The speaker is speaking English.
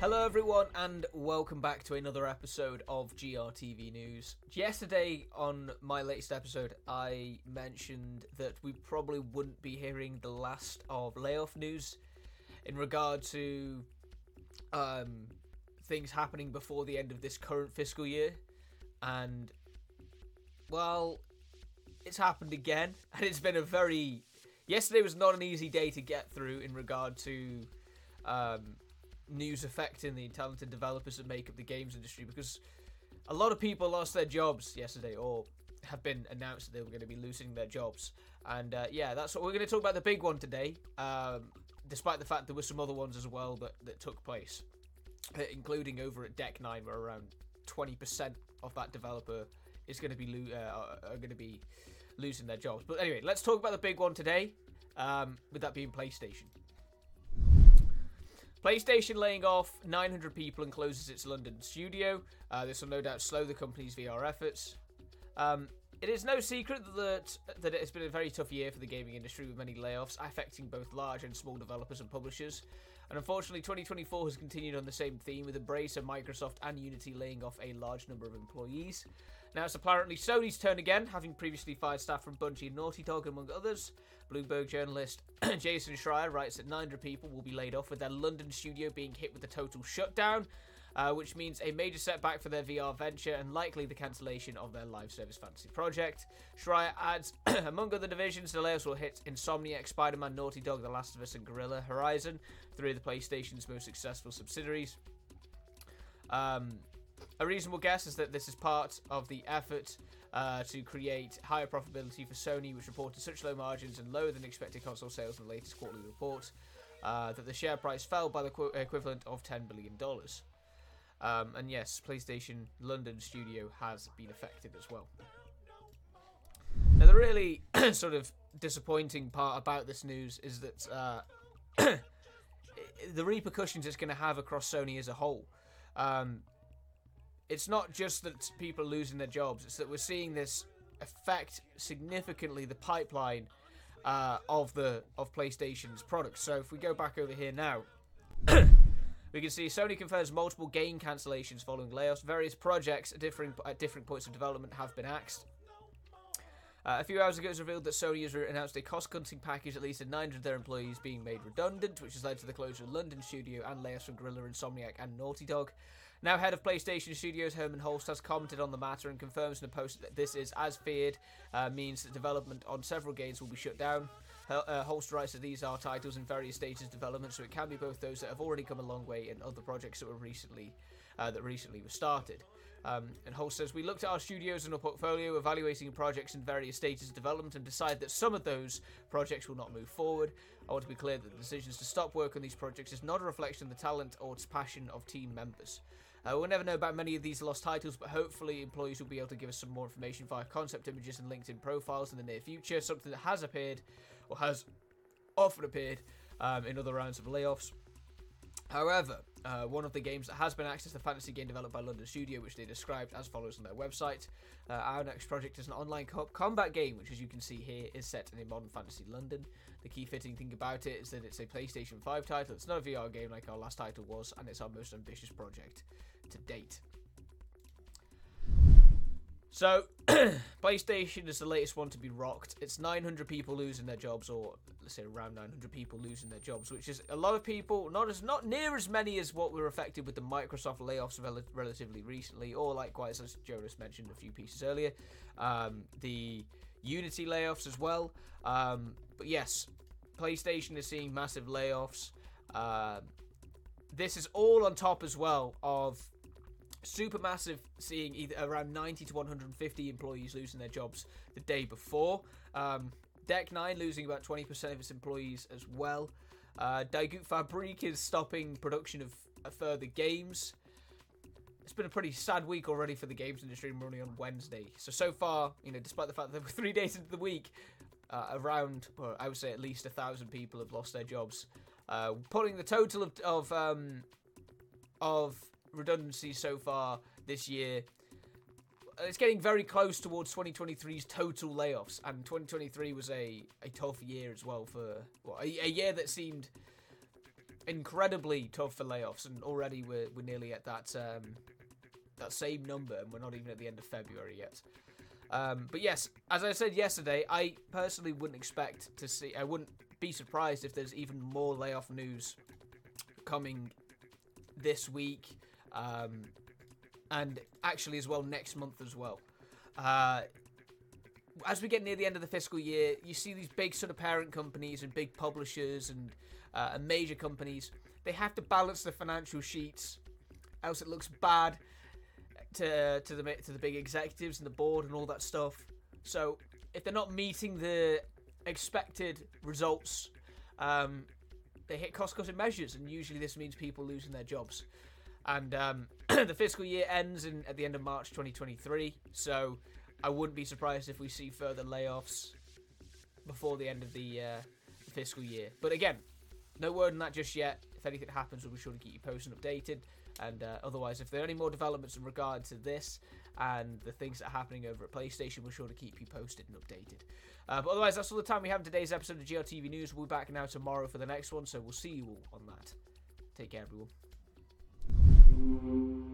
Hello, everyone, and welcome back to another episode of GRTV News. Yesterday, on my latest episode, I mentioned that we probably wouldn't be hearing the last of layoff news in regard to um, things happening before the end of this current fiscal year. And, well, it's happened again, and it's been a very. Yesterday was not an easy day to get through in regard to. Um, news affecting the talented developers that make up the games industry because a lot of people lost their jobs yesterday or have been announced that they were going to be losing their jobs. And uh, yeah, that's what we're going to talk about the big one today, um, despite the fact there were some other ones as well that, that took place, uh, including over at Deck 9, where around 20% of that developer is going to be lo- uh, are going to be losing their jobs. But anyway, let's talk about the big one today, um, with that being PlayStation. PlayStation laying off 900 people and closes its London studio. Uh, this will no doubt slow the company's VR efforts. Um, it is no secret that that it has been a very tough year for the gaming industry with many layoffs affecting both large and small developers and publishers. And unfortunately, 2024 has continued on the same theme with Embracer, Microsoft, and Unity laying off a large number of employees. Now it's apparently Sony's turn again, having previously fired staff from Bungie and Naughty Dog, among others. Bloomberg journalist Jason Schreier writes that 900 people will be laid off, with their London studio being hit with a total shutdown, uh, which means a major setback for their VR venture and likely the cancellation of their live service fantasy project. Schreier adds, among other divisions, the layoffs will hit Insomniac, Spider Man, Naughty Dog, The Last of Us, and Guerrilla Horizon, three of the PlayStation's most successful subsidiaries. Um, a reasonable guess is that this is part of the effort uh, to create higher profitability for Sony, which reported such low margins and lower than expected console sales in the latest quarterly report, uh, that the share price fell by the qu- equivalent of $10 billion. Um, and yes, PlayStation London studio has been affected as well. Now, the really sort of disappointing part about this news is that uh, the repercussions it's going to have across Sony as a whole. Um, it's not just that people are losing their jobs; it's that we're seeing this affect significantly the pipeline uh, of the of PlayStation's products. So if we go back over here now, we can see Sony confirms multiple game cancellations following layoffs. Various projects at different at different points of development have been axed. Uh, a few hours ago, it was revealed that Sony has announced a cost-cutting package at least to 900 of their employees being made redundant, which has led to the closure of London studio and layoffs from Guerrilla, Insomniac, and Naughty Dog. Now, head of PlayStation Studios Hermen Hulst has commented on the matter and confirms in a post that this is, as feared, uh, means that development on several games will be shut down. Uh, Hulst writes that these are titles in various stages of development, so it can be both those that have already come a long way and other projects that were recently uh, that recently were started. Um, and Hulst says, We looked at our studios and our portfolio, evaluating projects in various stages of development, and decided that some of those projects will not move forward. I want to be clear that the decisions to stop work on these projects is not a reflection of the talent or passion of team members. Uh, we'll never know about many of these lost titles, but hopefully employees will be able to give us some more information via concept images and LinkedIn profiles in the near future, something that has appeared, or has often appeared, um, in other rounds of layoffs. However, uh, one of the games that has been accessed the fantasy game developed by London Studio, which they described as follows on their website. Uh, our next project is an online co- combat game, which, as you can see here, is set in a modern fantasy London. The key fitting thing about it is that it's a PlayStation 5 title. It's not a VR game like our last title was, and it's our most ambitious project to date. So, PlayStation is the latest one to be rocked. It's 900 people losing their jobs, or let's say around 900 people losing their jobs, which is a lot of people. Not as not near as many as what were affected with the Microsoft layoffs rel- relatively recently, or likewise as Jonas mentioned a few pieces earlier, um, the Unity layoffs as well. Um, but yes, PlayStation is seeing massive layoffs. Uh, this is all on top as well of Supermassive seeing either around 90 to 150 employees losing their jobs the day before. Um, Deck 9 losing about 20% of its employees as well. Uh, Die Gute Fabrik is stopping production of, of further games. It's been a pretty sad week already for the games industry and only on Wednesday. So, so far, you know, despite the fact that we're three days into the week, uh, around, well, I would say at least a thousand people have lost their jobs. Uh, putting the total of, of, um, of redundancies so far this year it's getting very close towards 2023's total layoffs, and 2023 was a, a tough year as well for well, a, a year that seemed incredibly tough for layoffs, and already we're, we're nearly at that um, that same number, and we're not even at the end of February yet. Um, but yes, as I said yesterday, I personally wouldn't expect to see. I wouldn't be surprised if there's even more layoff news coming this week, um, and actually as well next month as well. Uh, as we get near the end of the fiscal year, you see these big sort of parent companies and big publishers and, uh, and major companies. They have to balance the financial sheets, else it looks bad to to the to the big executives and the board and all that stuff. So if they're not meeting the expected results, um, they hit cost cutting measures, and usually this means people losing their jobs. And um, the fiscal year ends in, at the end of March 2023, so I wouldn't be surprised if we see further layoffs before the end of the uh, fiscal year. But again, no word on that just yet. If anything happens, we'll be sure to keep you posted and updated. And uh, otherwise, if there are any more developments in regard to this and the things that are happening over at PlayStation, we're sure to keep you posted and updated. Uh, but otherwise, that's all the time we have in today's episode of GRTV News. We'll be back now tomorrow for the next one, so we'll see you all on that. Take care, everyone. Thank you.